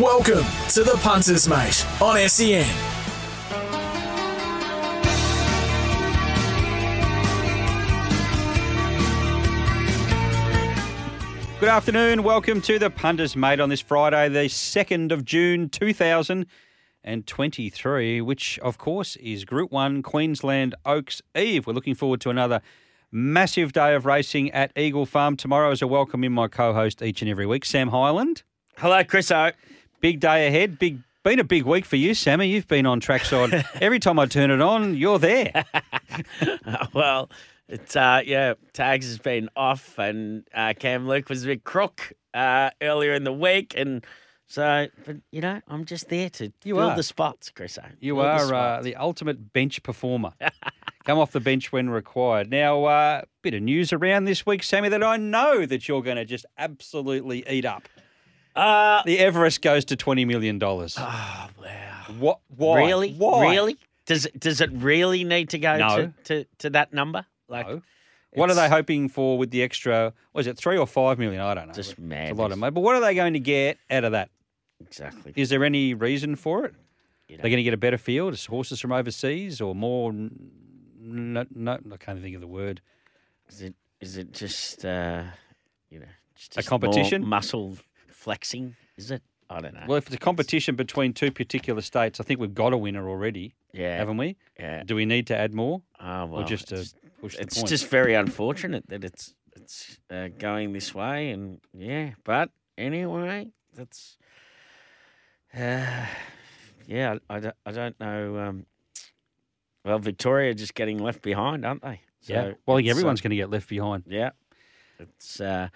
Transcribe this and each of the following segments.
Welcome to the Punters Mate on SEN. Good afternoon. Welcome to the Punters Mate on this Friday, the 2nd of June 2023, which, of course, is Group 1 Queensland Oaks Eve. We're looking forward to another massive day of racing at Eagle Farm tomorrow as I welcome in my co host each and every week, Sam Hyland. Hello, Chris O. Big day ahead. Big. Been a big week for you, Sammy. You've been on trackside. Every time I turn it on, you're there. well, it's uh, yeah, tags has been off, and uh, Cam Luke was a bit crook uh, earlier in the week, and so, but you know, I'm just there to You fill are. the spots, Chris You Fill the are uh, the ultimate bench performer. Come off the bench when required. Now, uh, bit of news around this week, Sammy, that I know that you're going to just absolutely eat up. Uh, The Everest goes to twenty million dollars. oh wow, What? Why? really, Why? really? Does it does it really need to go No. to, to, to that number? Like, No. What are they hoping for with the extra? Was it three or five million? I don't know. Just It's a lot of money. But what are they going to get out of that? Exactly. Is there any reason for it? You know. They're going to get a better field, Is horses from overseas, or more? No, no, I can't think of the word. Is it is it just uh, you know just, A just more competition? muscle flexing? Is it? I don't know. Well, if it's a competition between two particular states, I think we've got a winner already, yeah, haven't we? yeah. Do we need to add more, Oh, well, or just to it's, push the it's point? just very unfortunate that it's it's uh, going this way, and yeah. But anyway, that's uh, yeah. I, I don't, I don't know. Um, well, Victoria just getting left behind, aren't they? yeah. Well, I think uh, everyone's going to get left behind. Yeah, it's uh,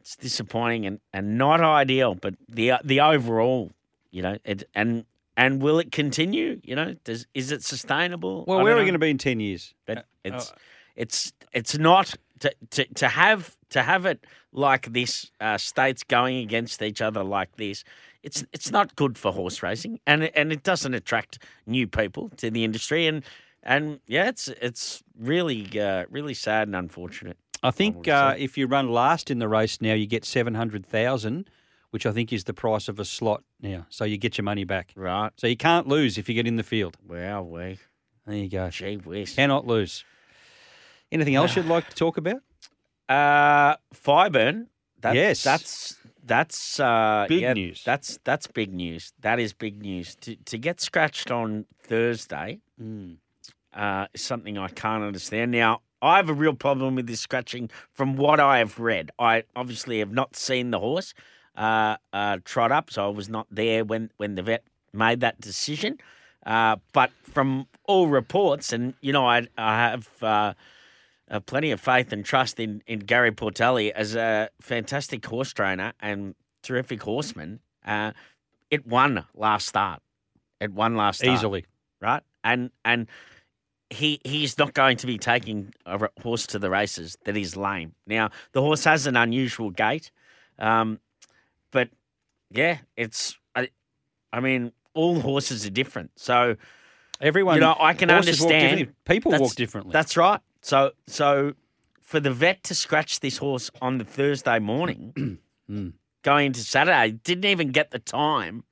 it's disappointing and, and not ideal, but the the overall, you know, it, and and will it continue? You know, does is it sustainable? Well, I where are don't we going to be in ten years? But Uh, it's it's it's not to, to to have to have it like this. Uh, states going against each other like this. It's it's not good for horse racing, and it, and it doesn't attract new people to the industry. And and yeah, it's it's really uh, really sad and unfortunate. I think would uh, if you run last in the race now, you get seven hundred thousand, which I think is the price of a slot now. So you get your money back. Right. So you can't lose if you get in the field. Wow, we There you go. gee whiz. Cannot lose. Anything else you'd like to talk about? Uh, Fireburn. That, Yes. that's that's uh, Big yeah, news. That's that's big news. That is big news. To to get scratched on Thursday uh, is something I can't understand. Now, I have a real problem with this scratching from what I have read. I obviously have not seen the horse uh, uh, trot up, so I was not there when, when the vet made that decision. Uh, but from all reports, and you know, I, I have uh, uh, plenty of faith and trust in, in Gary Portelli as a fantastic horse trainer and terrific horseman. Uh, it won last start. It won last start Easily. right? And and he he's not going to be taking a horse to the races that is lame. Now the horse has an unusual gait, um, but yeah, it's I, I mean all horses are different, so Everyone. You know, I can horses walk understand. People That's- walk differently. that's right. So so for the vet to scratch this horse on the Thursday morning, Mm. going into Saturday, didn't even get the time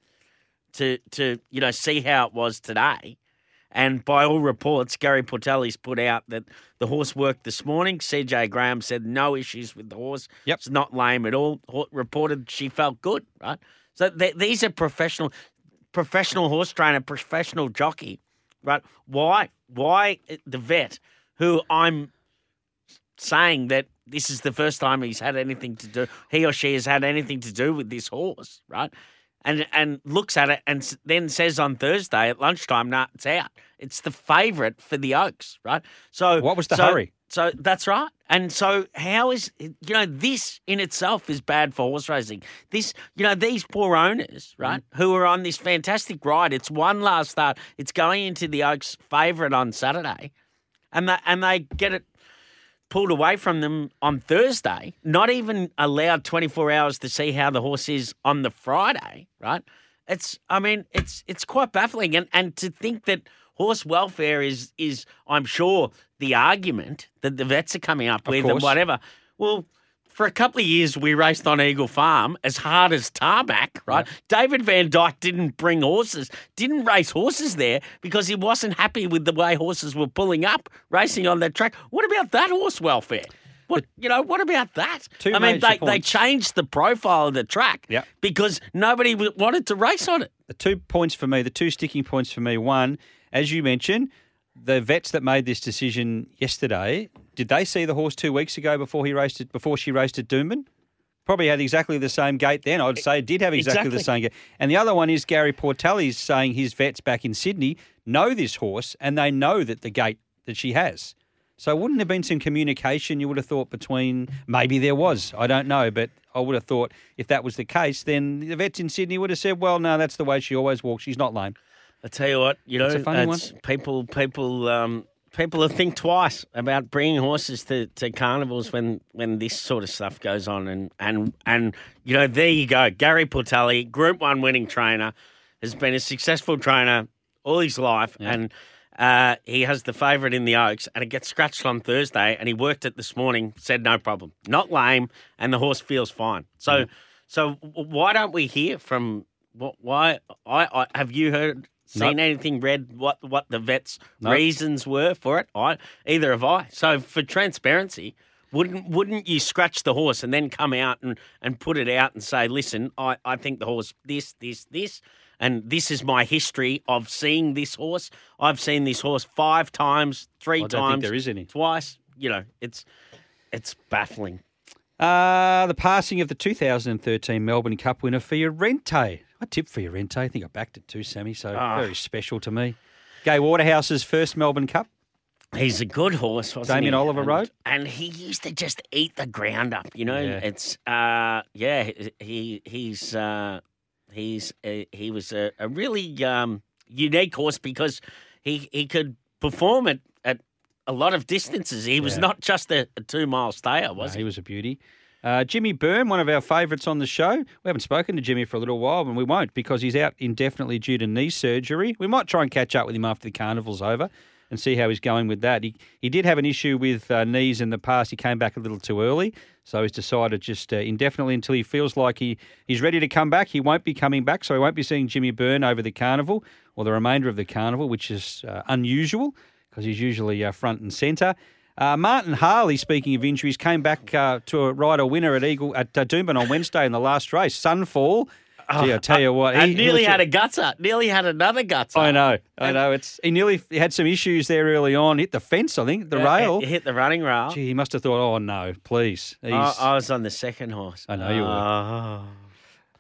to to you know see how it was today. And by all reports, Gary Portelli's put out that the horse worked this morning. CJ Graham said no issues with the horse. Yep. It's not lame at all. Reported she felt good, right? So th- these are professional, professional horse trainer, professional jockey, right? Why? Why eh, the vet, who I'm saying that this is the first time he's had anything to do, he or she has had anything to do with this horse, right? And and looks at it and then says on Thursday at lunchtime, "Nah, it's out. It's the favourite for the Oaks, right?" So What was the so- hurry? So that's right. And so how is you know this in itself is bad for horse racing. This you know these poor owners, mm. right, who are on this fantastic ride. It's one last start. It's going into the Oaks favourite on Saturday, and they and they get it pulled away from them on Thursday. Not even allowed twenty four hours to see how the horse is on the Friday, right? It's I mean it's it's quite baffling, and and to think that horse welfare is is I'm sure the argument that the vets are coming up Of with and whatever. Well, for a couple of years we raced on Eagle Farm as hard as tarmac, right? David Vandyke didn't bring horses, didn't race horses there because he wasn't happy with the way horses were pulling up racing on that track. What about that horse welfare? What you know? What about that? Two I mean, they, they changed the profile of the track Yep. because nobody wanted to race on it. the two points for me, the two sticking points for me. One, as you mentioned, the vets that made this decision yesterday, did they see the horse two weeks ago before he raced it before she raced at Doomben? Probably had exactly the same gait then. I'd say it did have exactly, the same gait. And the other one is Gary Portelli's saying his vets back in Sydney know this horse and they know that the gait that she has. So wouldn't there have been some communication you would have thought between maybe there was, I don't know, but I would have thought if that was the case, then the vets in Sydney would have said, Well, no, that's the way she always walks. She's not lame. I tell you what, you know, It's it's- people, people, um, people will think twice about bringing horses to, to carnivals when, when this sort of stuff goes on, and and and you know, there you go, Gary Portelli, Group One winning trainer, has been a successful trainer all his life, and. Uh, he has the favourite in the Oaks, and it gets scratched on Thursday. And he worked it this morning. Said no problem, not lame, and the horse feels fine. So, so why don't we hear from what? Why? I, I have you heard seen No. anything, read what what the vets' No. reasons were for it? I either have I. So for transparency, wouldn't wouldn't you scratch the horse and then come out and, and put it out and say, listen, I, I think the horse this this this. And this is my history of seeing this horse. I've seen this horse five times, three times, there is any. twice. You know, it's it's baffling. Uh, the passing of the 2013 Melbourne Cup winner Fiorente. I tipped Fiorente. I think I backed it too, Sammy. So Ah. very special to me. Gai Waterhouse's first Melbourne Cup. He's a good horse, wasn't Damien he? Oliver and, rode? and he used to just eat the ground up. You know, Yeah. it's uh, yeah, he he's uh, he's uh, he was a, a really um, unique horse because he he could perform at at a lot of distances. He was Yeah. not just a, a two mile stayer, was No, he? he was a beauty. Uh, Jimmy Byrne, one of our favourites on the show. We haven't spoken to Jimmy for a little while, and we won't because he's out indefinitely due to knee surgery. We might try and catch up with him after the carnival's over and see how he's going with that. He he did have an issue with uh, knees in the past. He came back a little too early, so he's decided just uh, indefinitely until he feels like he, he's ready to come back. He won't be coming back, so he won't be seeing Jimmy Byrne over the carnival or the remainder of the carnival, which is uh, unusual because he's usually uh, front and centre. Uh, Martin Harley, speaking of injuries, came back uh, to a ride a winner at Eagle at uh, Doomben on Wednesday in the last race. Sunfall. Gee, I tell you what, he- he nearly was- had a gutser. Nearly had another gutser. I know, I know. It's he nearly had some issues there early on. Hit the fence, I think, the Yeah, rail. He hit the running rail. Gee, he must have thought, oh no, please. I, I was on the second horse. I know you were. Oh.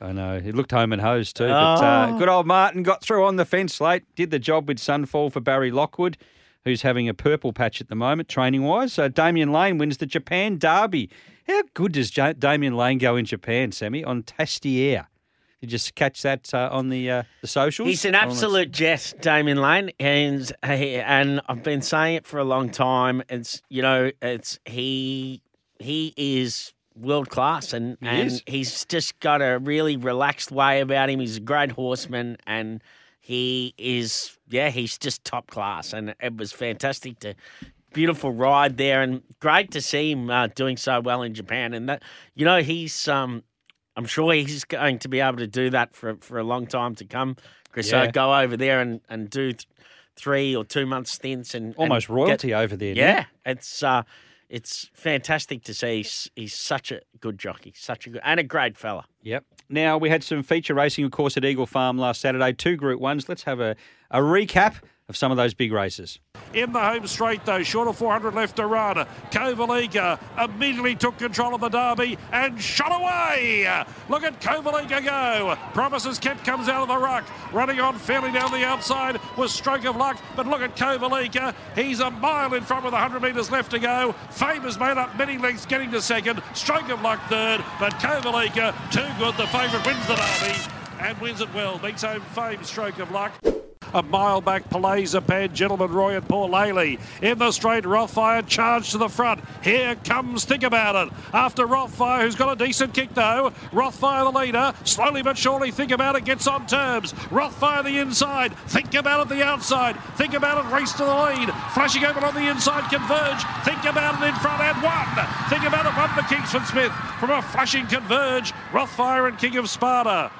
I know. He looked home and hosed too. But uh, Oh. good old Martin got through on the fence late, did the job with Sunfall for Barry Lockwood, who's having a purple patch at the moment, training wise. So Damian Lane wins the Japan Derby. How good does ja- Damian Lane go in Japan, Sammy? On Tastiera. You just catch that uh, on the uh, the socials. He's an absolute jet, Damian Lane, and and I've been saying it for a long time. It's you know, it's he he is world class, and He and is. he's just got a really relaxed way about him. He's a great horseman, and he is yeah, he's just top class, and it was fantastic to. Beautiful ride there, and great to see him uh, doing so well in Japan. And that, you know, he's um, I'm sure he's going to be able to do that for for a long time to come. Chris, so go over there and and do th- three or two month stints and and almost get- royalty over there. yeah, it's uh, it's fantastic to see. He's, he's such a good jockey, such a good and a great fella. Yep. Now we had some feature racing, of course, at Eagle Farm last Saturday. Two Group Ones. Let's have a, a recap of some of those big races. In the home straight, though, short of 400 left to run. Kovalica immediately took control of the derby and shot away. Look at Kovalica go. Promises kept comes out of the ruck, running on fairly down the outside with stroke of luck. But look at Kovalica. He's a mile in front with 100 metres left to go. Fame has made up many lengths getting to second. Stroke of luck third, but Kovalica too good. The favourite wins the derby and wins it well. Beats home Fame, stroke of luck. A mile back, Paleza Pan, Gentleman Roy and Paul Laley. In the straight, Rothfire charged to the front. Here comes Think About It. After Rothfire, who's got a decent kick though. Rothfire the leader. Slowly but surely, Think About It gets on terms. Rothfire the inside. Think About It the outside. Think About It race to the lead. Flashing open on the inside, Converge. Think About It in front and one. Think About It won the Kingsford Smith from a flashing Converge. Rothfire and King of Sparta.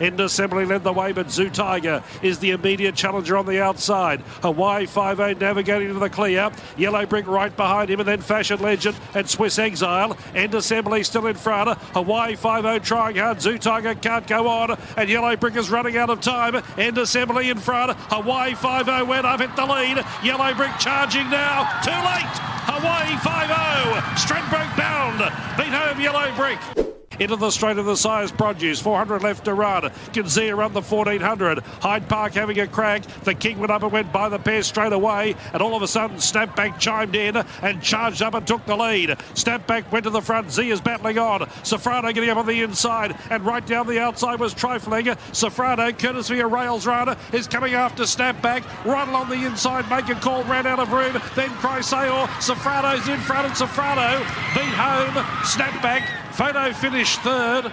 End Assembly led the way, but Zoo Tiger is the immediate challenger on the outside. Hawaii 5 navigating to the clear. Yellow Brick right behind him, and then Fashion Legend and Swiss Exile. End Assembly still in front. Hawaii 5 trying hard. Zoo Tiger can't go on, and Yellow Brick is running out of time. End Assembly in front. Hawaii 5 went up at the lead. Yellow Brick charging now. Too late. Hawaii 5 Stradbroke bound. Beat home Yellow Brick into the straight of the Sires' Produce. 400 left to run. Kinzia run the 1400. Hyde Park having a crack. The King went up and went by the pair straight away. And all of a sudden, Snapback chimed in and charged up and took the lead. Snapback went to the front. Z is battling on. Safrano getting up on the inside. And right down the outside was Trifling. Safrano, courtesy of Rails Runner, is coming after Snapback. Right along the inside, make a call, ran out of room. Then Chrysaor. Safrano's in front and Safrano beat home. Snapback. Photo finished third.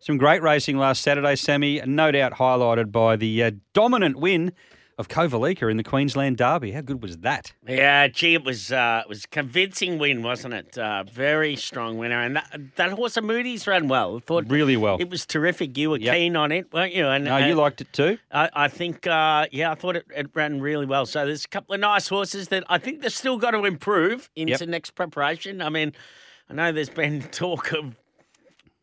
Some great racing last Saturday, Sammy, no doubt highlighted by the uh, dominant win of Kovalica in the Queensland Derby. How good was that? Yeah, gee, it was uh, it was a convincing win, wasn't it? Uh, very strong winner, and that, that horse of Moody's ran well. Thought really well. It was terrific. You were Yep. keen on it, weren't you? And No, you uh, liked it too. I, I think, uh, yeah, I thought it, it ran really well. So there's a couple of nice horses that I think they've still got to improve into Yep. next preparation. I mean, I know there's been talk of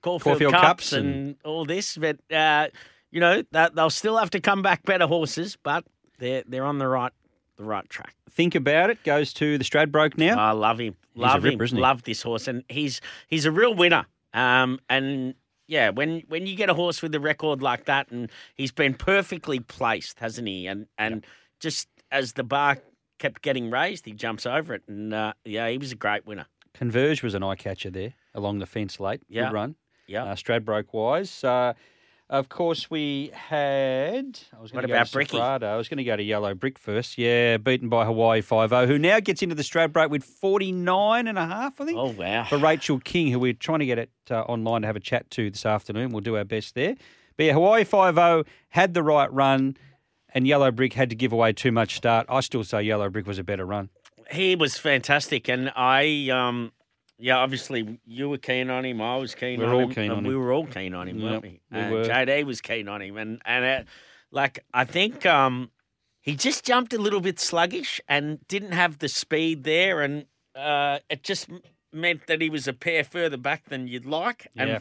Caulfield, Caulfield Cups, Cups and, and- all this, but uh, you know that they'll still have to come back better horses, but they're they're on the right the right track. Think about it. Goes to the Stradbroke now. I love him. Love him. ripper, isn't he? Love this horse, and he's he's a real winner. Um, and yeah, when when you get a horse with a record like that, and he's been perfectly placed, hasn't he? And and just as the bar kept getting raised, he jumps over it, and uh, yeah, he was a great winner. Converge was an eye catcher there along the fence late. Yeah. Good run. Yeah. Uh, Stradbroke wise. Uh, of course, we had. I was What going to go about to Bricky? I was going to go to Yellow Brick first. Yeah, beaten by Hawaii 5 0, who now gets into the Stradbroke with 49 and a half, I think. Oh wow! for Rachel King, who we're trying to get it uh, online to have a chat to this afternoon. We'll do our best there. But yeah, Hawaii 5 0 had the right run, and Yellow Brick had to give away too much start. I still say Yellow Brick was a better run. He was fantastic, and I, um, yeah, obviously you were keen on him. I was keen We on were all him. keen on we him. were all keen on him, weren't Yep, we? we Uh, were. JD was keen on him, and and uh, like I think um, he just jumped a little bit sluggish and didn't have the speed there, and uh, it just meant that he was a pair further back than you'd like, and Yeah.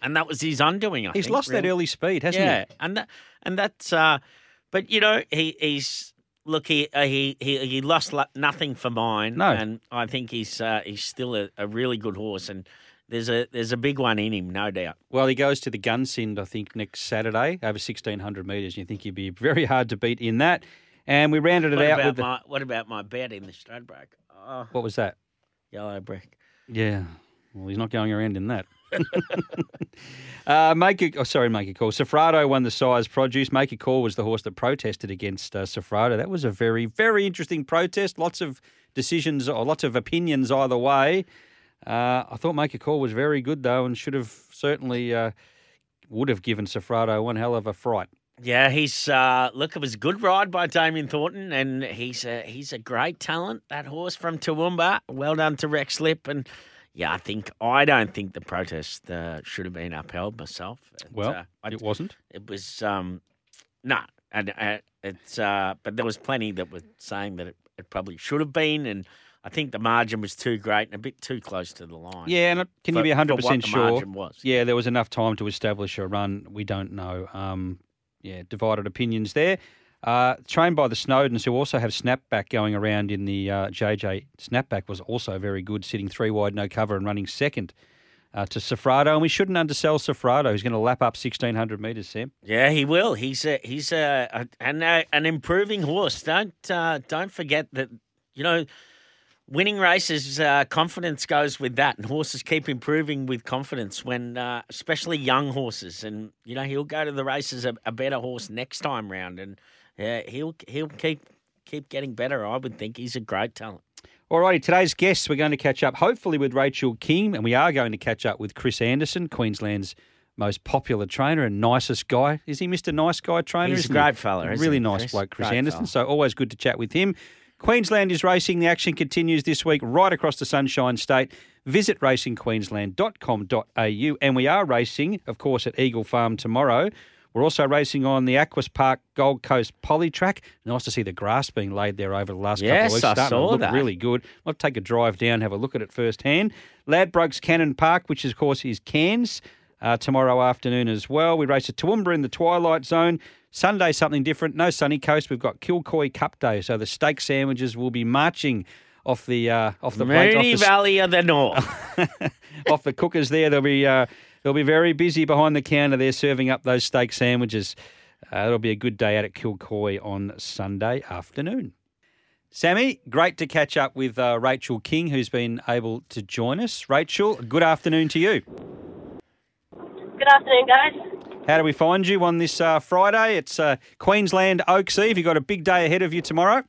and that was his undoing. I He's think, lost that early speed, hasn't he? yeah, and that, and that's uh, but you know he he's look he uh, he he he lost lo- nothing for mine. No. and I think he's uh, he's still a, a really good horse, and there's a there's a big one in him, no doubt. Well, he goes to the Gunsynd, I think, next Saturday, over 1,600 metres. You think he'd be very hard to beat in that. And we rounded it What out about with the, my what about my bet in the Stradbroke? Oh, What was that? yellow brick. Yeah. Well, he's not going around in that. uh, make a, oh, sorry, make a call. Safrado won the Sires' Produce. Make a call was the horse that protested against uh, Safrado. That was a very, very interesting protest. Lots of decisions or lots of opinions either way. Uh, I thought Make a Call was very good though, and should have certainly uh, would have given Safrado one hell of a fright. Yeah, he's uh, look. It was a good ride by Damian Thornton, and he's a he's a great talent. That horse from Toowoomba. Well done to Rex Lipp, and yeah, I think I don't think the protest uh, should have been upheld myself. It, Well, uh, I- it wasn't. it was um, no, and uh, it's uh, but there was plenty that were saying that it, it probably should have been, and I think the margin was too great and a bit too close to the line. Yeah, and can for- you be 100% sure? margin was. Yeah, there was enough time to establish a run. We don't know. Um, yeah, divided opinions there. Uh, trained by the Snowdens, who also have snapback going around in the uh, JJ. Snapback was also very good, sitting three wide, no cover, and running second uh, to Safrado. And we shouldn't undersell Safrado. He's going to lap up 1,600 metres, Sam. Yeah, he will. He's a he's a, a an a, an improving horse. Don't uh, don't forget that. You know, winning races, uh, confidence goes with that, and horses keep improving with confidence. When, uh, especially young horses, and you know he'll go to the races a, a better horse next time round, and yeah, he'll he'll keep keep getting better. I would think he's a great talent. Alrighty, today's guests, we're going to catch up hopefully with Rachel King, and we are going to catch up with Chris Anderson, Queensland's most popular trainer and nicest guy. Is he Mr. Nice Guy trainer? He's a great fella, isn't Really he, nice Chris? bloke, Chris Great Anderson. fella. So always good to chat with him. Queensland is racing. The action continues this week right across the Sunshine State. Visit racingqueensland.com.au. And we are racing, of course, at Eagle Farm tomorrow. We're also racing on the Aquis Park Gold Coast Poly Track. Nice to see the grass being laid there over the last couple of weeks. I Starting to look that. really good. I'll take a drive down, have a look at it firsthand. Ladbrokes Cannon Park, which of course is Cairns, uh, tomorrow afternoon as well. We race at Toowoomba in the Twilight Zone. Sunday, something different. No sunny coast. We've got Kilcoy Cup Day, so the steak sandwiches will be marching off the uh, off the plate, off Moonee the, Valley of the North. off the cookers there. They'll be uh, they'll be very busy behind the counter there serving up those steak sandwiches. Uh, it'll be a good day out at Kilcoy on Sunday afternoon. Sammy, great to catch up with uh, Rachel King, who's been able to join us. Rachel, good afternoon to you. Good afternoon, guys. How do we find you on this uh, Friday? It's uh, Queensland Oaks Eve. You've got a big day ahead of you tomorrow.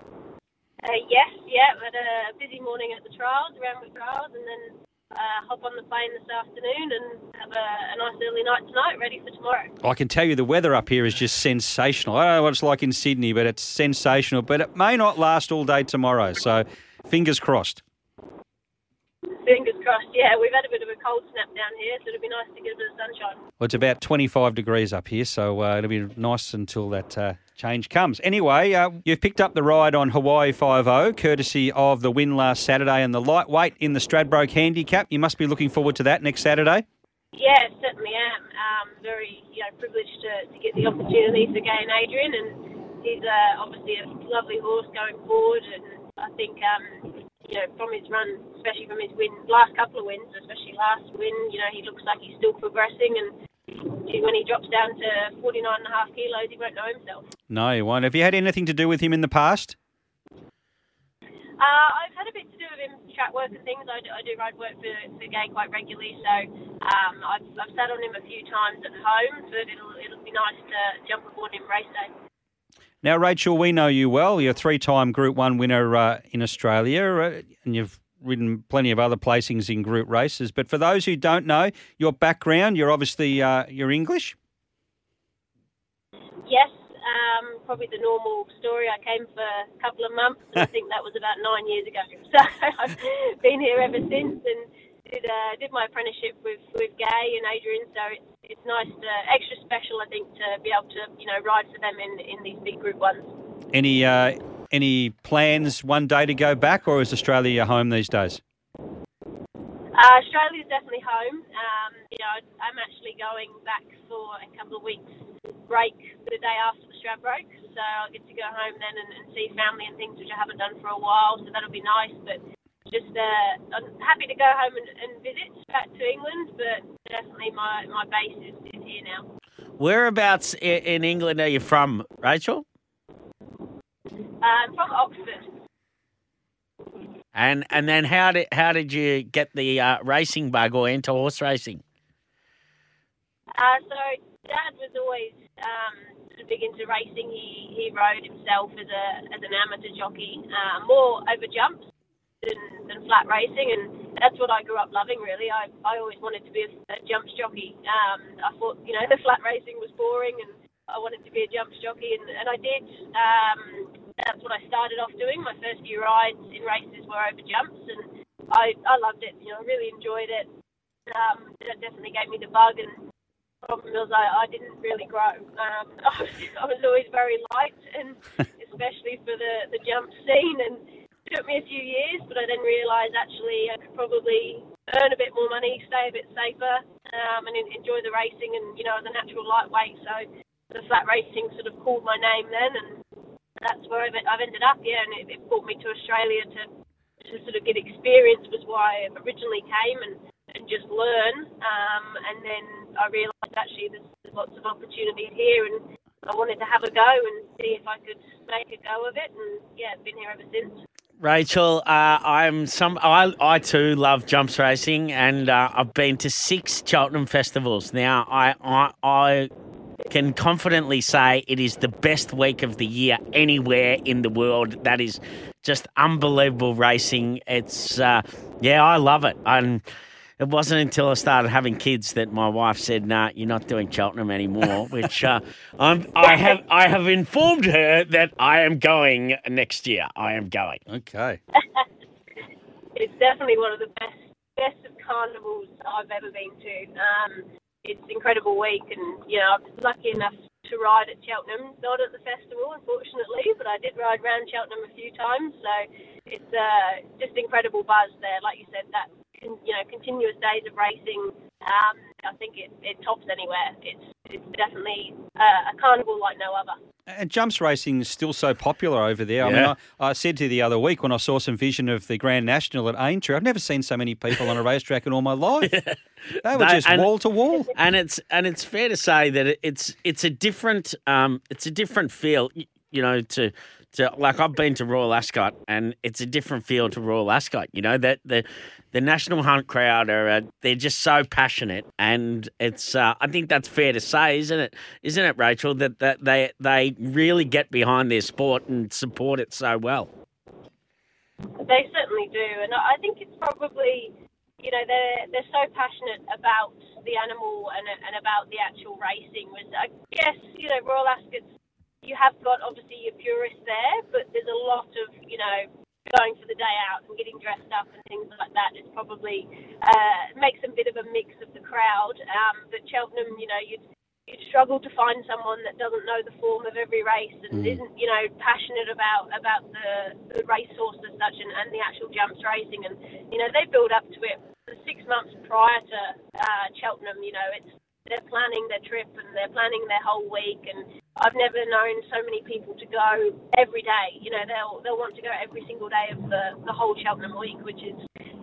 Uh, yes, yeah, had a busy morning at the trials, Randwick trials, and then uh, hop on the plane this afternoon and have a, a nice early night tonight, ready for tomorrow. I can tell you the weather up here is just sensational. I don't know what it's like in Sydney, but it's sensational. But it may not last all day tomorrow, so fingers crossed. Fingers crossed. Yeah, we've had a bit of a cold snap down here, so it'll be nice to get a bit of sunshine. Well, it's about 25 degrees up here, so uh, it'll be nice until that uh, change comes. Anyway, uh, you've picked up the ride on Hawaii 5 courtesy of the win last Saturday and the lightweight in the Stradbroke Handicap. You must be looking forward to that next Saturday. Yeah, certainly am. Um, very, you know, privileged to, to get the opportunity again, Adrian, and he's uh, obviously a lovely horse going forward. And I think, um, you know, from his run, especially from his win, last couple of wins, especially last win, you know, he looks like he's still progressing. And when he drops down to 49 and a half kilos, he won't know himself. No, you won't. Have you had anything to do with him in the past? Uh, I've had a bit to do with him, track work and things. I do, I do ride work for, for Gai quite regularly, so um, I've, I've sat on him a few times at home, but it'll, it'll be nice to jump aboard him race day. Now, Rachel, we know you well. You're a three-time Group One winner uh, in Australia, uh, and you've ridden plenty of other placings in group races. But for those who don't know your background, you're obviously uh, you're English. Yes, um, probably the normal story. I came for a couple of months, and I think that was about nine years ago. So I've been here ever since, and did uh, did my apprenticeship with with Gai and Adrian. So it's it's nice, to, extra special, I think, to be able to you know ride for them in in these big group ones. Any uh, any plans one day to go back, or is Australia your home these days? Uh, is definitely home. Um, you know, I'm actually going back for a couple of weeks break the day after the Stradbroke, so I'll get to go home then and, and see family and things which I haven't done for a while. So that'll be nice. But just uh, I'm happy to go home and, and visit back to England, but definitely my my base is, is here now. Whereabouts in England are you from, Rachel? Uh, I'm from Oxford. And and then how did how did you get the uh, racing bug or into horse racing? Uh, so Dad was always um, big into racing. He he rode himself as a as an amateur jockey, uh, more over jumps than, than flat racing, and that's what I grew up loving. Really, I I always wanted to be a, a jumps jockey. Um, I thought you know the flat racing was boring, and I wanted to be a jumps jockey, and, and I did. Um, that's what I started off doing. My first few rides in races were over jumps, and I I loved it. You know, I really enjoyed it. Um, that definitely gave me the bug, and problem was I, I didn't really grow. Um, I, was, I was always very light, and especially for the, the jump scene. And it took me a few years, but I then realised actually I could probably earn a bit more money, stay a bit safer, um, and enjoy the racing. And you know, as a natural lightweight, so the flat racing sort of called my name then, and that's where I've, ended up. Yeah, and it, it brought me to Australia to to sort of get experience was why I originally came and, and just learn. Um, and then I realised actually there's, there's lots of opportunities here and I wanted to have a go and see if I could make a go of it. And yeah, I've been here ever since. Rachel, uh, I'm some. I I too love jumps racing, and uh, I've been to six Cheltenham festivals. Now, I, I I can confidently say it is the best week of the year anywhere in the world. That is just unbelievable racing. It's uh, yeah, I love it. And it wasn't until I started having kids that my wife said, "Nah, you're not doing Cheltenham anymore." Which uh, I'm, I have I have informed her that I am going next year. I am going. Okay. it's definitely one of the best best of carnivals I've ever been to. Um, it's incredible week, and you know I was lucky enough to ride at Cheltenham, not at the festival, unfortunately, but I did ride around Cheltenham a few times. So it's uh, just incredible buzz there. Like you said, that you know continuous days of racing. Um, I think it, it tops anywhere. It's it's definitely uh, a carnival like no other. And jumps racing is still so popular over there. I mean, I, I said to you the other week when I saw some vision of the Grand National at Aintree, I've never seen so many people on a racetrack in all my life. They were No, just and- wall to wall. and it's and it's fair to say that it's it's a different um it's a different feel y- you know to to like I've been to Royal Ascot and it's a different feel to Royal Ascot you know that the the national hunt crowd are uh, they're just so passionate and it's uh, I think that's fair to say isn't it isn't it Rachel that that they they really get behind their sport and support it so well They certainly do, and I I think it's probably, you know, they're they're so passionate about the animal and and about the actual racing. Was I guess you know Royal Ascot's, you have got obviously your purists there, but there's a lot of you know going for the day out and getting dressed up and things like that. It's probably uh, makes a bit of a mix of the crowd. Um, but Cheltenham, you know, you'd you'd struggle to find someone that doesn't know the form of every race and isn't, you know, passionate about about the, the racehorse as such and, and the actual jumps racing. And you know, they build up to it the six months prior to uh, Cheltenham. You know, it's they're planning their trip and they're planning their whole week. And I've never known so many people to go every day. You know, they'll they'll want to go every single day of the the whole Cheltenham week, which is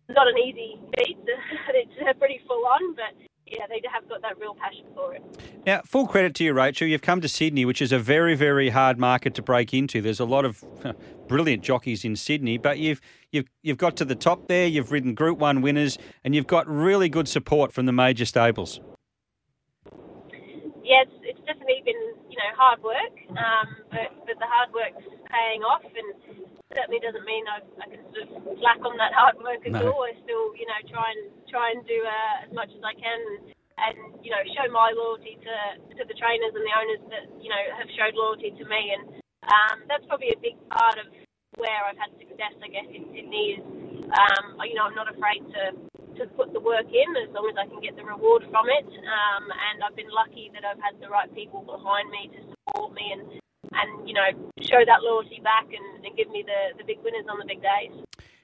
not an easy feat. it's uh, pretty full on, but yeah, they have got that real passion for it. Now, full credit to you, Rachel. You've come to Sydney, which is a very, very hard market to break into. There's a lot of brilliant jockeys in Sydney, but you've you've you've got to the top there. You've ridden Group One winners, and you've got really good support from the major stables. yeah, it's, it's definitely been you know hard work, um, but but the hard work's paying off, and certainly doesn't mean I, I can sort of slack on that hard work at No. all. I still you know try and try and do uh, as much as I can, and you know show my loyalty to to the trainers and the owners that you know have showed loyalty to me, and um, that's probably a big part of where I've had success. I guess in Sydney is um, you know I'm not afraid to to put the work in as long as I can get the reward from it. Um, and I've been lucky that I've had the right people behind me to support me and, and you know, show that loyalty back and, and give me the, the big winners on the big days.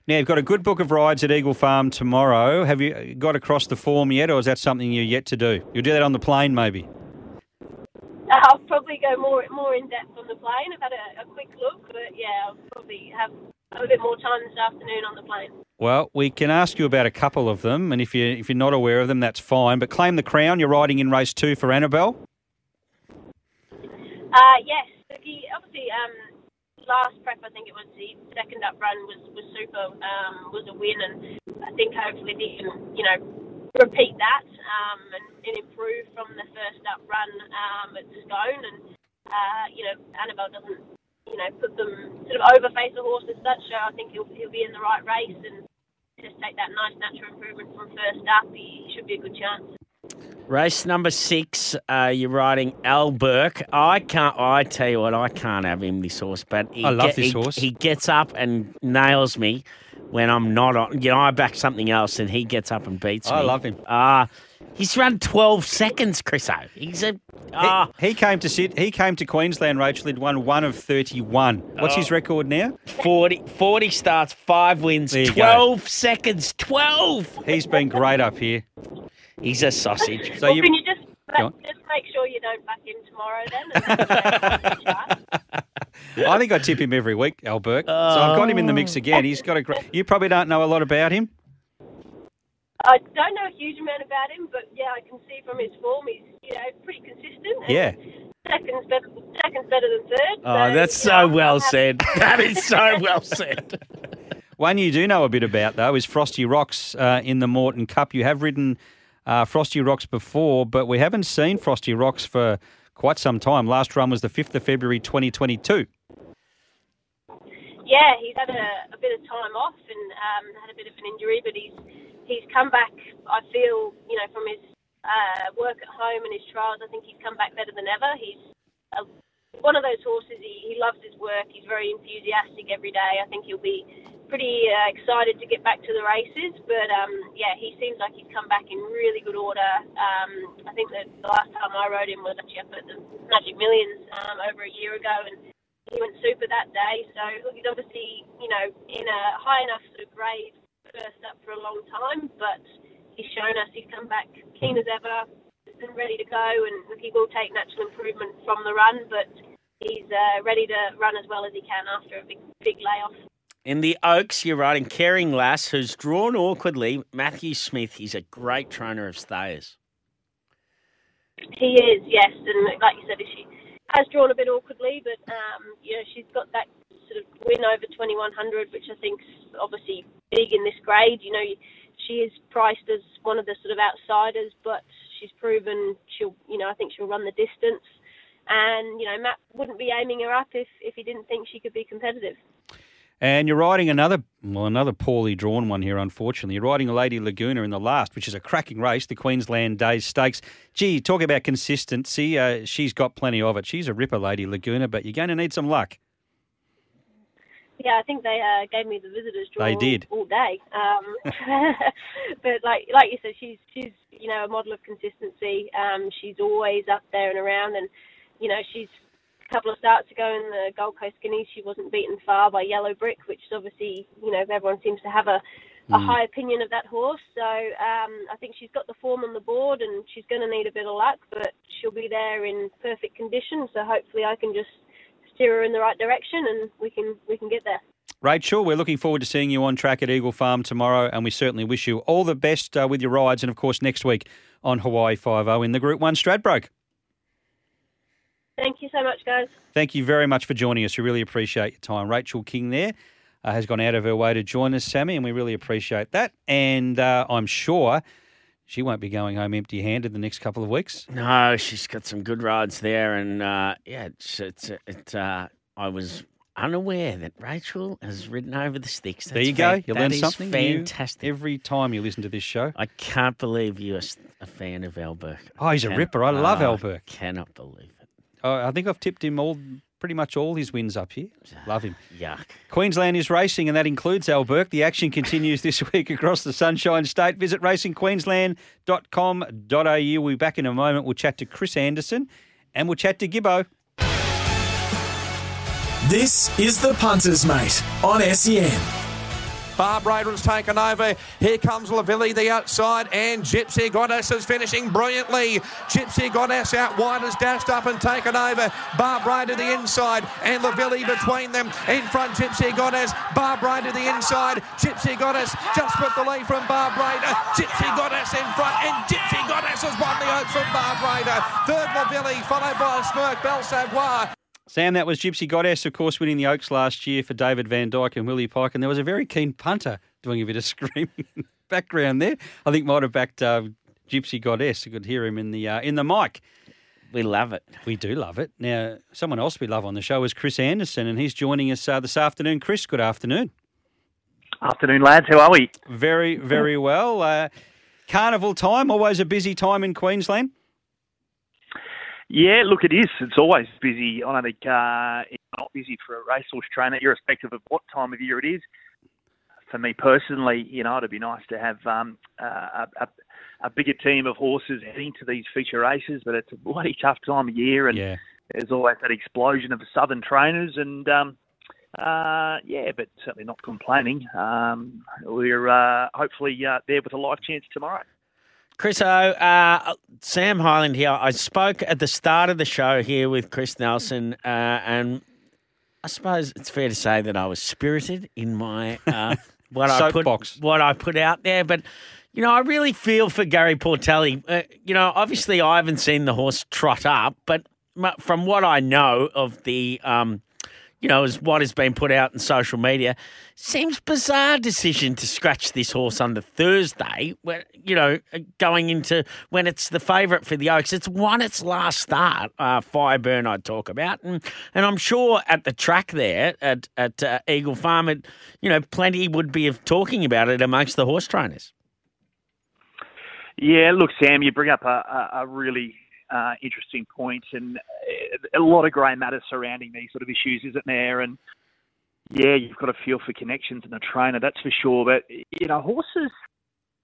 Now, you've got a good book of rides at Eagle Farm tomorrow. Have you got across the form yet, or is that something you're yet to do? You'll do that on the plane, maybe. I'll probably go more more in depth on the plane. I've had a, a quick look, but yeah, I'll probably have, a bit more time this afternoon on the plane. Well, we can ask you about a couple of them, and if you if you're not aware of them, that's fine. But claim the crown. You're riding in race two for Annabel. Uh, yes, he obviously um, last prep I think it was the second up run was was super um, was a win, and I think hopefully he can you know repeat that um, and, and improve from the first up run um, at Scone, and uh, you know Annabel doesn't you know put them sort of over face a horse as such, so I think he'll he'll be in the right race and just take that nice natural improvement from first up. He, he should be a good chance. Race number six, uh, you're riding Al Burke. I can't. I tell you what, I can't have him this horse, but he I love get- this he- horse. He gets up and nails me when I'm not on. You know, I back something else, and he gets up and beats me. I love him. Ah, he's run 12 seconds, Chriso. He's a. Ah, He, he came to Sid, He came to Queensland. Rachel had won one of thirty-one. What's his record now? 40, 40 starts, five wins, There you go. 12 seconds. 12. He's been great up here. He's a sausage. So well, you, can you just just make sure you don't back in tomorrow then? I think I tip him every week, Al Burke. So I've got him in the mix again. He's got a great. You probably don't know a lot about him. I don't know a huge amount about him, but yeah, I can see from his form he's you know pretty consistent. Yeah. Second's better. Second's better than third. Oh, so, that's so well said. That is so well said. One you do know a bit about, though, is Frosty Rocks uh, in the Moreton Cup. You have ridden uh, Frosty Rocks before, but we haven't seen Frosty Rocks for quite some time. Last run was the 5th of February 2022. Yeah, he's had a, a bit of time off and um, had a bit of an injury, but he's he's come back. I feel, you know, from his uh, work at home and his trials, I think he's come back better than ever. He's a, one of those horses. He, he loves his work. He's very enthusiastic every day. I think he'll be pretty uh, excited to get back to the races. But um, yeah, he seems like he's come back in really good order. Um, I think that the last time I rode him was actually up at the Magic Millions um, over a year ago, and he went super that day. So he's obviously, you know, in a high enough sort of grade first up for a long time, but he's shown us he's come back keen as ever and ready to go. And he will take natural improvement from the run, but he's uh, ready to run as well as he can after a big, big layoff. In the Oaks, you're riding Caring Lass, who's drawn awkwardly. Matthew Smith, he's a great trainer of stayers. He is, yes, and like you said, she has drawn a bit awkwardly, but um, you know she's got that sort of win over 2100, which I think's obviously big in this grade. You know, she is priced as one of the sort of outsiders, but she's proven she'll, you know, I think she'll run the distance. And you know, Matt wouldn't be aiming her up if if he didn't think she could be competitive. And you're riding another, well, another poorly drawn one here, unfortunately. You're riding a Lady Laguna in the last, which is a cracking race, the Queensland Days Stakes. Gee, talk about consistency. Uh, she's got plenty of it. She's a ripper, Lady Laguna, but you're going to need some luck. Yeah, I think they uh, gave me the visitors draw. They did all, all day. Um, but like like you said, she's she's you know a model of consistency. Um, she's always up there and around, and you know she's a couple of starts ago in the Gold Coast Guineas, she wasn't beaten far by Yellow Brick, which is obviously you know everyone seems to have a a Mm. high opinion of that horse. So um, I think she's got the form on the board, and she's going to need a bit of luck, but she'll be there in perfect condition. So hopefully, I can just steer her in the right direction, and we can we can get there. Rachel, we're looking forward to seeing you on track at Eagle Farm tomorrow, and we certainly wish you all the best uh, with your rides, and of course next week on Hawaii Five O in the Group One Stradbroke. Thank you so much, guys. Thank you very much for joining us. We really appreciate your time. Rachel King there uh, has gone out of her way to join us, Sammy, and we really appreciate that. And uh, I'm sure she won't be going home empty handed the next couple of weeks. No, she's got some good rides there, and uh, yeah, it's, it's, it, uh, I was unaware that Rachel has ridden over the sticks. there you go. fan- You learn something fantastic. every time you listen to this show. I can't believe you're a fan of Alberg. Oh, he's a ripper. I love Alberg. Cannot believe it. Oh, I think I've tipped him all, pretty much all his wins up here. Love him. Yuck. Queensland is racing, and that includes Al Burke. The action continues this week across the Sunshine State. Visit racingqueensland.com.au. We'll be back in a moment. We'll chat to Chris Anderson and we'll chat to Gibbo. This is the Punters Mate on E SEN. Barb Raider's taken over. Here comes Lavilli the outside, and Gypsy Goddess is finishing brilliantly. Gypsy Goddess out wide has dashed up and taken over. Barb Raider the inside, and Lavilli between them. In front, Gypsy Goddess. Barb Raider the inside. Gypsy Goddess just put the lead from Barb Raider. Gypsy Goddess in front, and Gypsy Goddess has won the Oaks from Barb Raider. Third, Lavilli, followed by Smirk Bel Savoir. Sam, that was Gypsy Goddess, of course, winning the Oaks last year for David Vandyke and Willie Pike. And there was a very keen punter doing a bit of screaming in the background there. I think might have backed uh, Gypsy Goddess. You could hear him in the uh, in the mic. We love it. We do love it. Now, someone else we love on the show is Chris Anderson, and he's joining us uh, this afternoon. Chris, good afternoon. Afternoon, lads. How are we? Very, very well. Uh, carnival time, always a busy time in Queensland. Yeah, look, it is. It's always busy. I don't think uh, it's not busy for a racehorse trainer, irrespective of what time of year it is. For me personally, you know, it'd be nice to have um, a, a, a bigger team of horses heading to these feature races, but it's a bloody tough time of year, and Yeah. there's always that explosion of southern trainers, and um, uh, yeah, but certainly not complaining. Um, we're uh, hopefully uh, there with a life chance tomorrow. Chris, uh, Sam Hyland here. I spoke at the start of the show here with Chris Nelson, uh, and I suppose it's fair to say that I was spirited in my uh, what I put Soapbox. what I put out there. But you know, I really feel for Gary Portelli. Uh, you know, obviously I haven't seen the horse trot up, but from what I know of the um, you know, as what has been put out in social media, seems bizarre decision to scratch this horse under Thursday. When you know, going into when it's the favourite for the Oaks, it's won its last start. Uh, Fireburn, I'd talk about, and and I'm sure at the track there at at uh, Eagle Farm, it, you know, plenty would be of talking about it amongst the horse trainers. Yeah, look, Sam, you bring up a, a really uh, interesting points point, and uh, a lot of grey matter surrounding these sort of issues, isn't there? And yeah, you've got a feel for connections and a trainer, that's for sure. But you know, horses,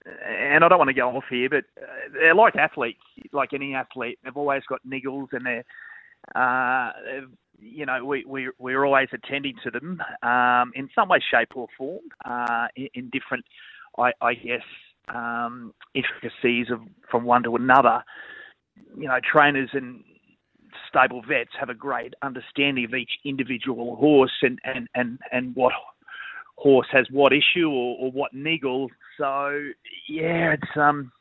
and I don't want to go off here, but uh, they're like athletes, like any athlete. They've always got niggles, and they're uh, you know, we, we, we're always attending to them um, in some way, shape, or form uh, in, in different, I, I guess, um, intricacies of from one to another you know, trainers and stable vets have a great understanding of each individual horse and, and, and, and what horse has what issue or, or what niggle. So yeah, it's um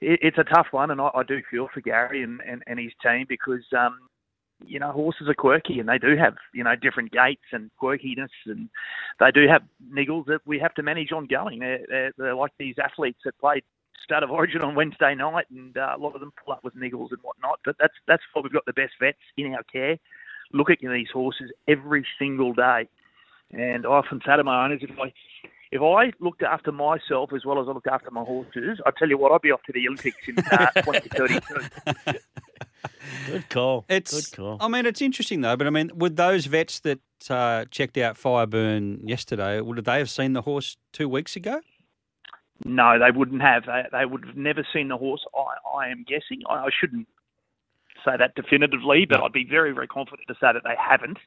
it, it's a tough one, and I, I do feel for Gary and, and, and his team because um you know horses are quirky and they do have you know different gaits and quirkiness and they do have niggles that we have to manage ongoing. They're, they're, they're like these athletes that played State of Origin on Wednesday night, and uh, a lot of them pull up with niggles and whatnot. But that's that's why we've got the best vets in our care. Look at these horses every single day, and I often say to my owners, if I if I looked after myself as well as I looked after my horses, I tell you what, I'd be off to the Olympics in uh, 2032. Good call. It's, Good call. I mean, it's interesting though. But I mean, would those vets that uh, checked out Fireburn yesterday, would they have seen the horse two weeks ago? No, they wouldn't have. They, they would have never seen the horse. I, I am guessing. I, I shouldn't say that definitively, but I'd be very, very confident to say that they haven't.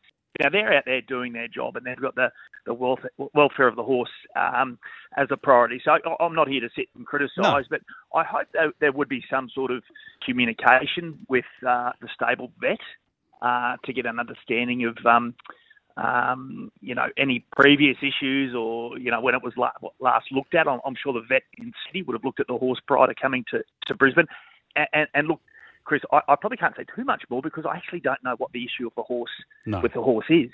Now they're out there doing their job, and they've got the the welfare, welfare of the horse um, as a priority. So I'm not here to sit and criticise, No. but I hope that there would be some sort of communication with uh, the stable vet uh, to get an understanding of. Um, um, you know, any previous issues or, you know, when it was la- last looked at. I'm, I'm sure the vet in Sydney would have looked at the horse prior to coming to, to Brisbane. And, and, and look, Chris, I, I probably can't say too much more because I actually don't know what the issue of the horse No. with the horse is.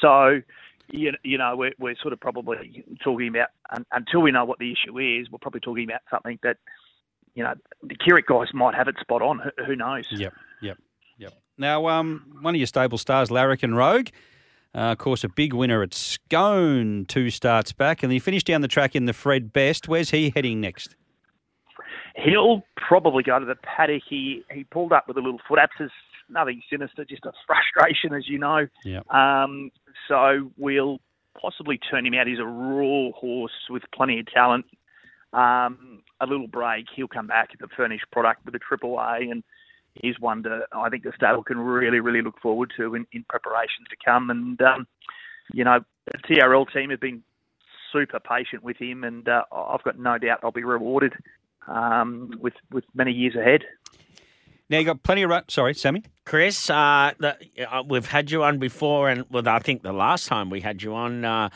So, you, you know, we're, we're sort of probably talking about, un, until we know what the issue is, we're probably talking about something that, you know, the QRIC guys might have it spot on. Who, who knows? Yep, yep, yep. Now, um, one of your stable stars, Larrikin Rogue, uh, of course, a big winner at Scone two starts back, and he finished down the track in the Fred Best. Where's he heading next? He'll probably go to the paddock. He he pulled up with a little foot abscess, nothing sinister, just a frustration, as you know. Yeah. Um, so we'll possibly turn him out. He's a raw horse with plenty of talent. Um, a little break, he'll come back at the furnished product with a triple A, and he's one to I think the stable can really, really look forward to in, in preparation to come. And um, you know, the TRL team have been super patient with him, and uh, I've got no doubt they'll be rewarded um, with with many years ahead. Now you got plenty of run. Sorry, Sammy. Chris, uh, the, uh, we've had you on before, and well, I think the last time we had you on, uh,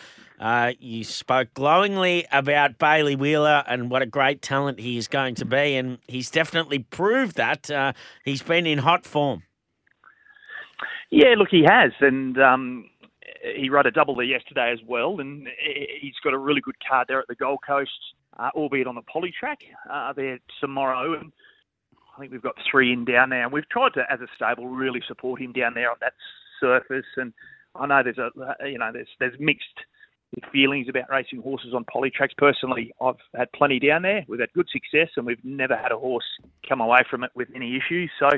uh, you spoke glowingly about Bailey Wheeler and what a great talent he is going to be, and he's definitely proved that. Uh, he's been in hot form. Yeah, look, he has, and um, he rode a double there yesterday as well, and he's got a really good card there at the Gold Coast, uh, albeit on the poly track uh, there tomorrow. And I think we've got three in down there, and we've tried to, as a stable, really support him down there on that surface. And I know there's a, you know, there's there's mixed feelings about racing horses on poly tracks. Personally, I've had plenty down there. We've had good success, and we've never had a horse come away from it with any issues. So.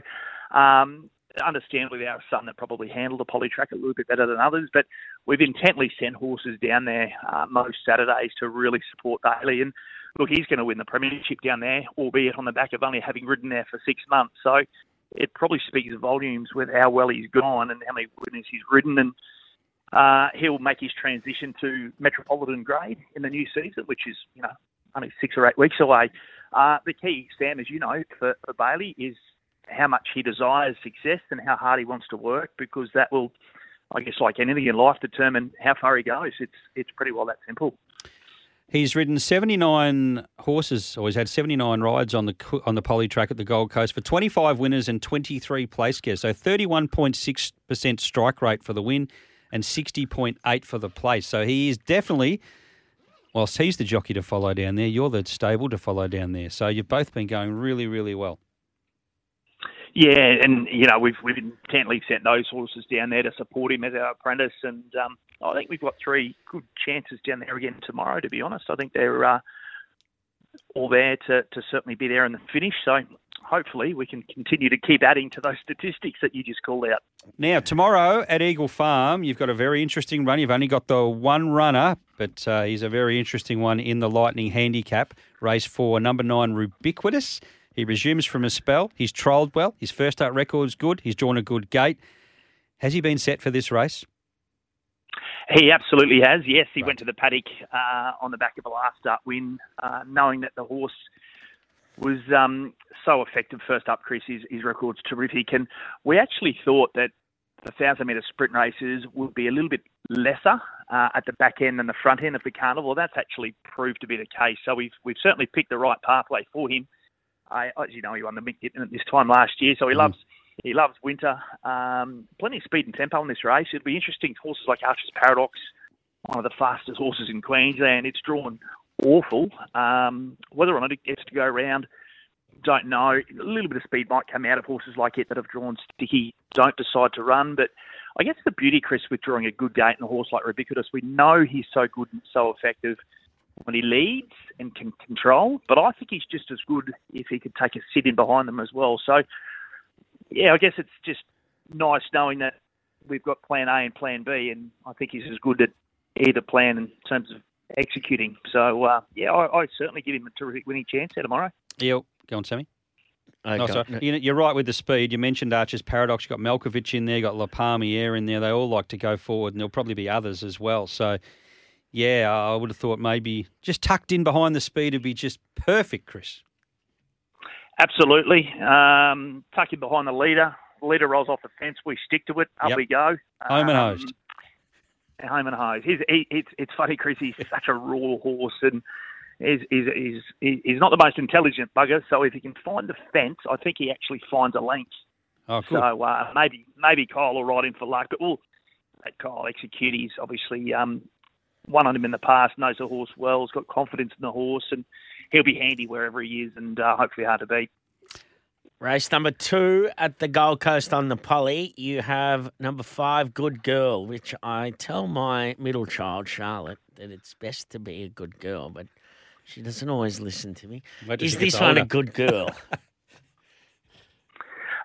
Um, understandably our son that probably handled the poly track a little bit better than others, but we've intently sent horses down there uh, most Saturdays to really support Bailey. And look, he's going to win the premiership down there, albeit on the back of only having ridden there for six months. So it probably speaks volumes with how well he's gone and how many winners he's ridden. And uh, he'll make his transition to Metropolitan grade in the new season, which is you know only six or eight weeks away. Uh, the key, Sam, as you know, for, for Bailey is how much he desires success and how hard he wants to work, because that will, I guess, like anything in life, determine how far he goes. It's it's pretty well that simple. He's ridden 79 horses, or he's had 79 rides on the on the poly track at the Gold Coast for 25 winners and 23 place getters. So 31.6% strike rate for the win and 60.8 for the place. So he is definitely, whilst he's the jockey to follow down there, you're the stable to follow down there. So you've both been going really, really well. Yeah, and you know we've we've intently sent those horses down there to support him as our apprentice, and um, I think we've got three good chances down there again tomorrow. To be honest, I think they're uh, all there to, to certainly be there in the finish. So hopefully we can continue to keep adding to those statistics that you just called out. Now, tomorrow at Eagle Farm, you've got a very interesting run. You've only got the one runner, but uh, he's a very interesting one in the Lightning Handicap. Race four, number nine, Rubiquitous. He resumes from a spell. He's trolled well. His first start record's good. He's drawn a good gate. Has he been set for this race? He absolutely has. Yes, he right. went to the paddock uh, on the back of a last start win, uh, knowing that the horse was um, so effective first up. Chris, his, his record's terrific, and we actually thought that the thousand metre sprint races would be a little bit lesser uh, at the back end than the front end of the carnival. That's actually proved to be the case. So we've we've certainly picked the right pathway for him. I, as you know, he won the Mick at this time last year, so he mm. loves he loves winter. Um, plenty of speed and tempo in this race. It'll be interesting. Horses like Archer's Paradox, one of the fastest horses in Queensland. It's drawn awful. Um, whether or not it gets to go around, don't know. A little bit of speed might come out of horses like it that have drawn sticky, don't decide to run. But I guess the beauty, Chris, with drawing a good gate in a horse like Rubiquitous, we know he's so good and so effective when he leads and can control. But I think he's just as good if he could take a sit in behind them as well. So, yeah, I guess it's just nice knowing that we've got plan A and plan B, and I think he's as good at either plan in terms of executing. So, uh, yeah, I, I, certainly give him a terrific winning chance here tomorrow. Yeah, go on, Sammy. Oh, no, sorry. You're right with the speed. You mentioned Archer's Paradox. You've got Malkovich in there. You've got La Palmiere in there. They all like to go forward, and there'll probably be others as well. So, yeah, I would have thought maybe just tucked in behind the speed would be just perfect, Chris. Absolutely. Um, tuck in behind the leader. The leader rolls off the fence. We stick to it. Up yep. we go. Home and hosed. Home and hosed. He's, he, it's, it's funny, Chris. He's such a raw horse and he's, he's, he's, he's not the most intelligent bugger. So if he can find the fence, I think he actually finds a length. Oh, cool. So uh, maybe maybe Kyle will ride in for luck, but we'll let Kyle execute. He's obviously um, won on him in the past, knows the horse well, has got confidence in the horse, and he'll be handy wherever he is, and uh, hopefully hard to beat. Race number two at the Gold Coast on the Poly. You have number five, Good Girl, which I tell my middle child, Charlotte, that it's best to be a good girl, but she doesn't always listen to me. Is this one a good girl?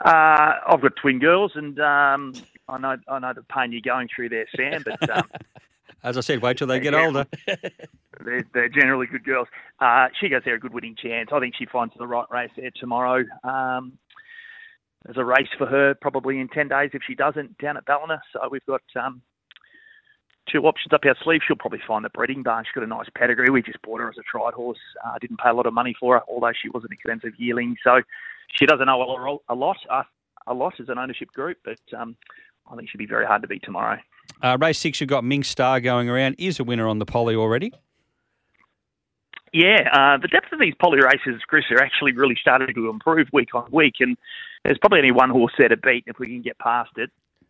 uh, I've got twin girls, and um, I know I know the pain you're going through there, Sam. But um, as I said, wait till they get older. they're, they're, generally good girls. Uh, she goes there a good winning chance. I think she finds the right race there tomorrow. Um, there's a race for her probably in 10 days if she doesn't down at Ballina. So we've got um, two options up our sleeve. She'll probably find the breeding barn. She's got a nice pedigree. We just bought her as a tried horse. Uh, didn't pay a lot of money for her, although she was an expensive yearling. So she doesn't know a lot, uh, a lot as an ownership group, but um, I think she'll be very hard to beat tomorrow. Uh, race six, you've got Ming Star going around. Is a winner on the poly already? Yeah, uh, the depth of these poly races, Chris, are actually really starting to improve week on week, and there's probably only one horse there to beat if we can get past it.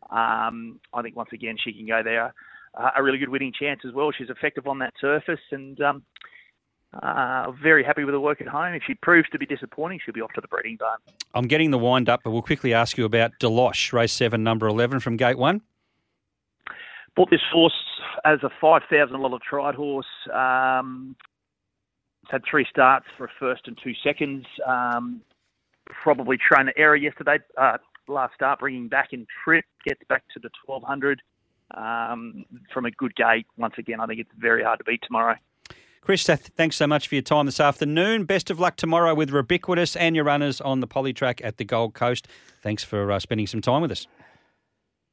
Um, I think once again she can go there uh, a really good winning chance as well. She's effective on that surface, and um, uh, very happy with her work at home. If she proves to be disappointing, she'll be off to the breeding barn. I'm getting the wind up, but we'll quickly ask you about Deloche, race seven, number 11 from gate one. Bought this horse as a $5,000 tried horse. Um, had three starts for a first and two seconds. Um, probably trainer error yesterday. Uh, last start, bringing back in trip, gets back to the 1200 um, from a good gate. Once again, I think it's very hard to beat tomorrow. Chris, thanks so much for your time this afternoon. Best of luck tomorrow with Rubiquitous and your runners on the poly track at the Gold Coast. Thanks for uh, spending some time with us.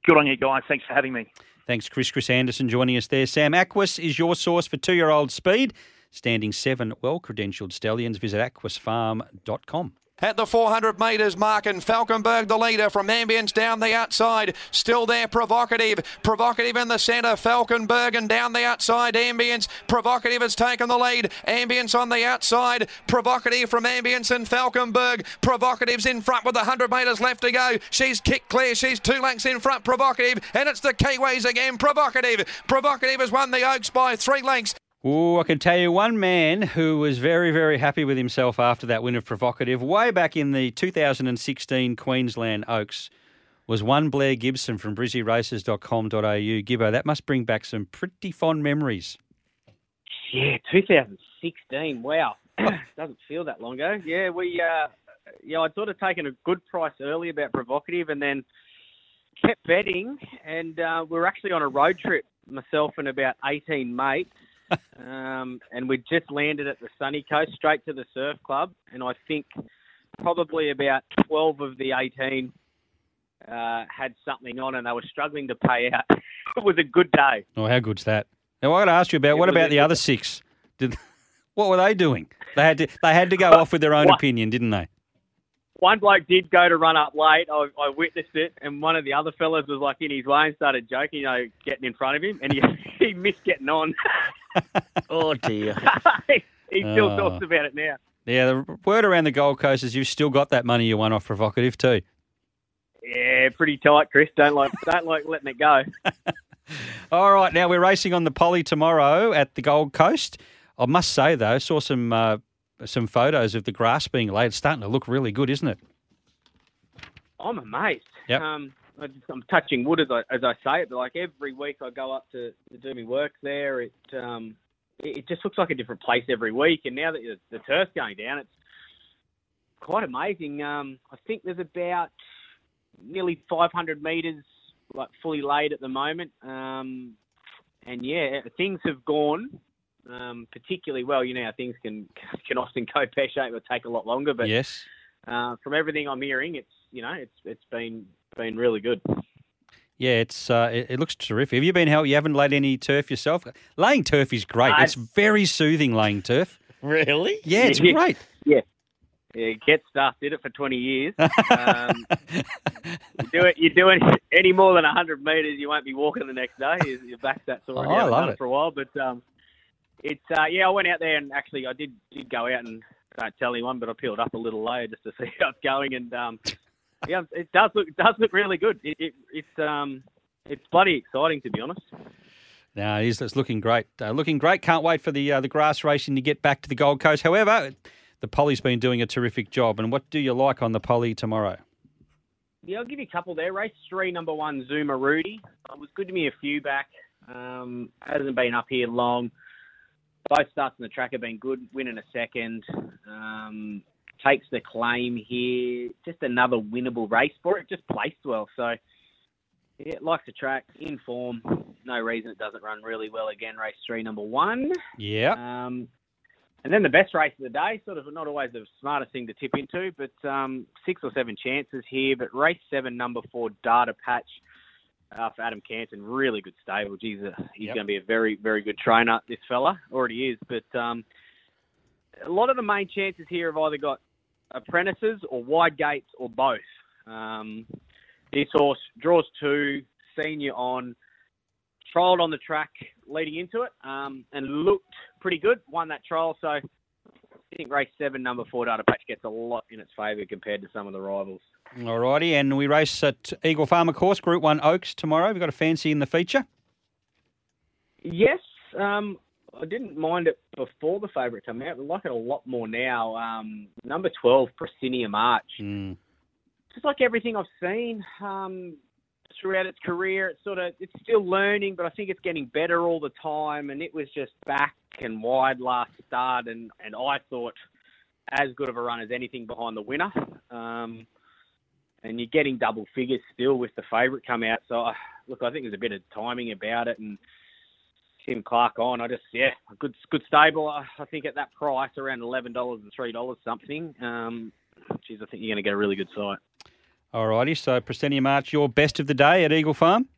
Good on you, guys. Thanks for having me. Thanks, Chris. Chris Anderson joining us there. Sam Aquis is your source for two year old speed. Standing seven well credentialed stallions. Visit aquisfarm.com. At the 400 metres mark, and Falkenberg the leader from Ambience down the outside. Still there, Provocative. Provocative in the centre, Falkenberg, and down the outside, Ambience. Provocative has taken the lead. Ambience on the outside. Provocative from Ambience and Falkenberg. Provocative's in front with 100 metres left to go. She's kicked clear. She's two lengths in front, Provocative, and it's the Kiwis again. Provocative. Provocative has won the Oaks by three lengths. Oh, I can tell you one man who was very, very happy with himself after that win of Provocative way back in the 2016 Queensland Oaks was one Blair Gibson from brizzyraces.com.au. Gibbo, that must bring back some pretty fond memories. Yeah, 2016. Wow, doesn't feel that long ago. Yeah, we, uh, yeah, I'd sort of taken a good price early about Provocative, and then kept betting, and uh, we were actually on a road trip, myself and about 18 mates. Um, and we just landed at the sunny coast, straight to the surf club, and I think probably about 12 of the 18 uh, had something on, and they were struggling to pay out. it was a good day. Oh, how good's that? Now, I got to ask you about It what about the other day. six? Did what were they doing? They had to they had to go off with their own What? opinion, didn't they? One bloke did go to run up late. I, I witnessed it, and one of the other fellas was like in his way and started joking, you know, getting in front of him, and he, he missed getting on. Oh dear. he still Oh. talks about it now. Yeah, the word around the Gold Coast is you've still got that money you won off Provocative too. Yeah, pretty tight, Chris. Don't like don't like letting it go. All right, now we're racing on the Poly tomorrow at the Gold Coast. I must say though, saw some uh, some photos of the grass being laid. It's starting to look really good, isn't it? I'm amazed. Yep. Um, I I'm touching wood as I as I say it, but like every week I go up to, to do my work there. It um, it, it just looks like a different place every week. And now that the, the turf's going down, it's quite amazing. Um, I think there's about nearly 500 metres like fully laid at the moment. Um, and yeah, things have gone um, particularly well. You know how things can can often go pear shaped or take a lot longer, but yes. uh, from everything I'm hearing, it's you know it's it's been been really good. Yeah, it's uh, it, it looks terrific. Have you been help? You haven't laid any turf yourself? Laying turf is great. It's very soothing laying turf. Really? Yeah, it's Yeah. great. Yeah, Yeah, get stuff. Did it for 20 years. Um, you do it. You do it any more than 100 meters, you won't be walking the next day. Your, your back's that sore. Oh, I love it. for a while, but um, it's uh, yeah. I went out there and actually I did did go out and don't tell anyone, but I peeled up a little layer just to see how it's going, and um, yeah, it does look it does look really good. It, it, it's um, it's bloody exciting to be honest. Now it is. It's looking great. Uh, looking great. Can't wait for the uh, the grass racing to get back to the Gold Coast. However, the Poly's been doing a terrific job. And what do you like on the Poly tomorrow? Yeah, I'll give you a couple there. Race three, number one, Zuma Rudy. It was good to me a few back. Um, hasn't been up here long. Both starts in the track have been good. Winning a second. Um, takes the claim here. Just another winnable race for it. Just placed well. So, yeah, it likes the track. In form. No reason it doesn't run really well again. Race three, number one. Yeah. Um, and then the best race of the day, sort of not always the smartest thing to tip into, but um, six or seven chances here. But race seven, number four, Data Patch uh, for Adam Campton, really good stable. Geez, uh, he's Yep. going to be a very, very good trainer. This fella already is. But um, a lot of the main chances here have either got apprentices or wide gates or both. Um, this horse draws two, senior on, trialled on the track leading into it, um, and looked pretty good. Won that trial, so I think race seven, number four, Data Patch gets a lot in its favour compared to some of the rivals. All righty. And we race at Eagle Farmer Course, Group 1 Oaks tomorrow. We've got a fancy in the feature. Yes, um, I didn't mind it before the favourite came out. I like it a lot more now. Um, number twelve, Presinia March. Mm. just like everything I've seen um, throughout its career, it's sort of it's still learning, but I think it's getting better all the time. And it was just back and wide last start, and and I thought as good of a run as anything behind the winner. Um, and you're getting double figures still with the favourite come out. So uh, look, I think there's a bit of timing about it, and Tim Clark on. I just yeah, a good good stable. I, I think at that price, around eleven dollars and three dollars something. Um, geez, I think you're going to get a really good sight. All righty. So, Presenia March, your best of the day at Eagle Farm?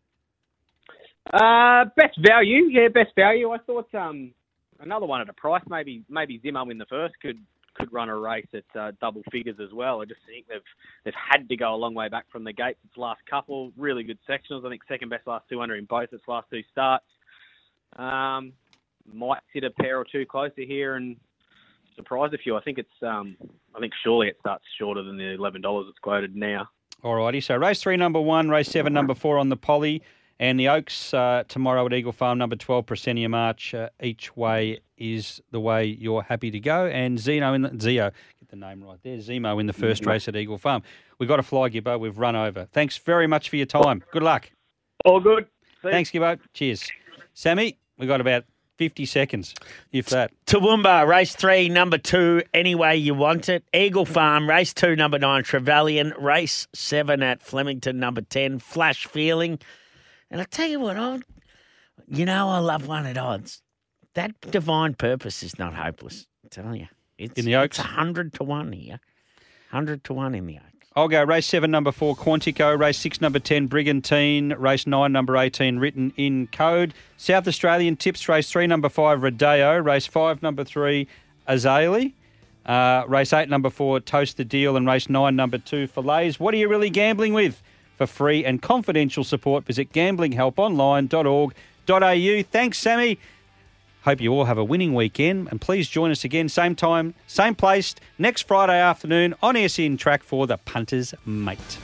Uh, best value, yeah, best value. I thought um, another one at a price, maybe maybe Zimmo in the first could could run a race at uh, double figures as well. I just think they've they've had to go a long way back from the gates. Its last couple really good sectionals. I think second best last 200 in both its last two starts. Um, might sit a pair or two closer here and surprise a few. I think it's um, I think surely it starts shorter than the eleven dollars it's quoted now. Alrighty, so race three, number one, race seven, number four on the Poly, and the Oaks uh, tomorrow at Eagle Farm, number 12, Proscenium March. Uh, each way is the way you're happy to go. And Zeno in the, Zio, get the name right there, Zemo in the first race at Eagle Farm. We've got to fly, Gibbo. We've run over. Thanks very much for your time. Good luck. All good. See Thanks, Gibbo. Cheers. Sammy, we've got about 50 seconds, if that. Toowoomba, race three, number two, any way you want it. Eagle Farm, race two, number nine, Trevelyan. Race seven at Flemington, number 10, Flash Feeling. And I tell you what, I, you know, I love one at odds. That divine purpose is not hopeless. I'm telling you. It's, In the Oaks? It's 100 to 1 here. 100 to 1 in the Oaks. I'll go race seven, number four, Quantico. Race six, number 10, Brigantine. Race nine, number 18, written in code. South Australian tips, race three, number five, Rodeo. Race five, number three, Azalea. Uh, race eight, number four, Toast the Deal. And race nine, number two, Fillets. What are you really gambling with? For free and confidential support, visit gamblinghelponline.org.au. Thanks, Sammy. Hope you all have a winning weekend and please join us again, same time, same place, next Friday afternoon on SEN Track for the Punters Mate.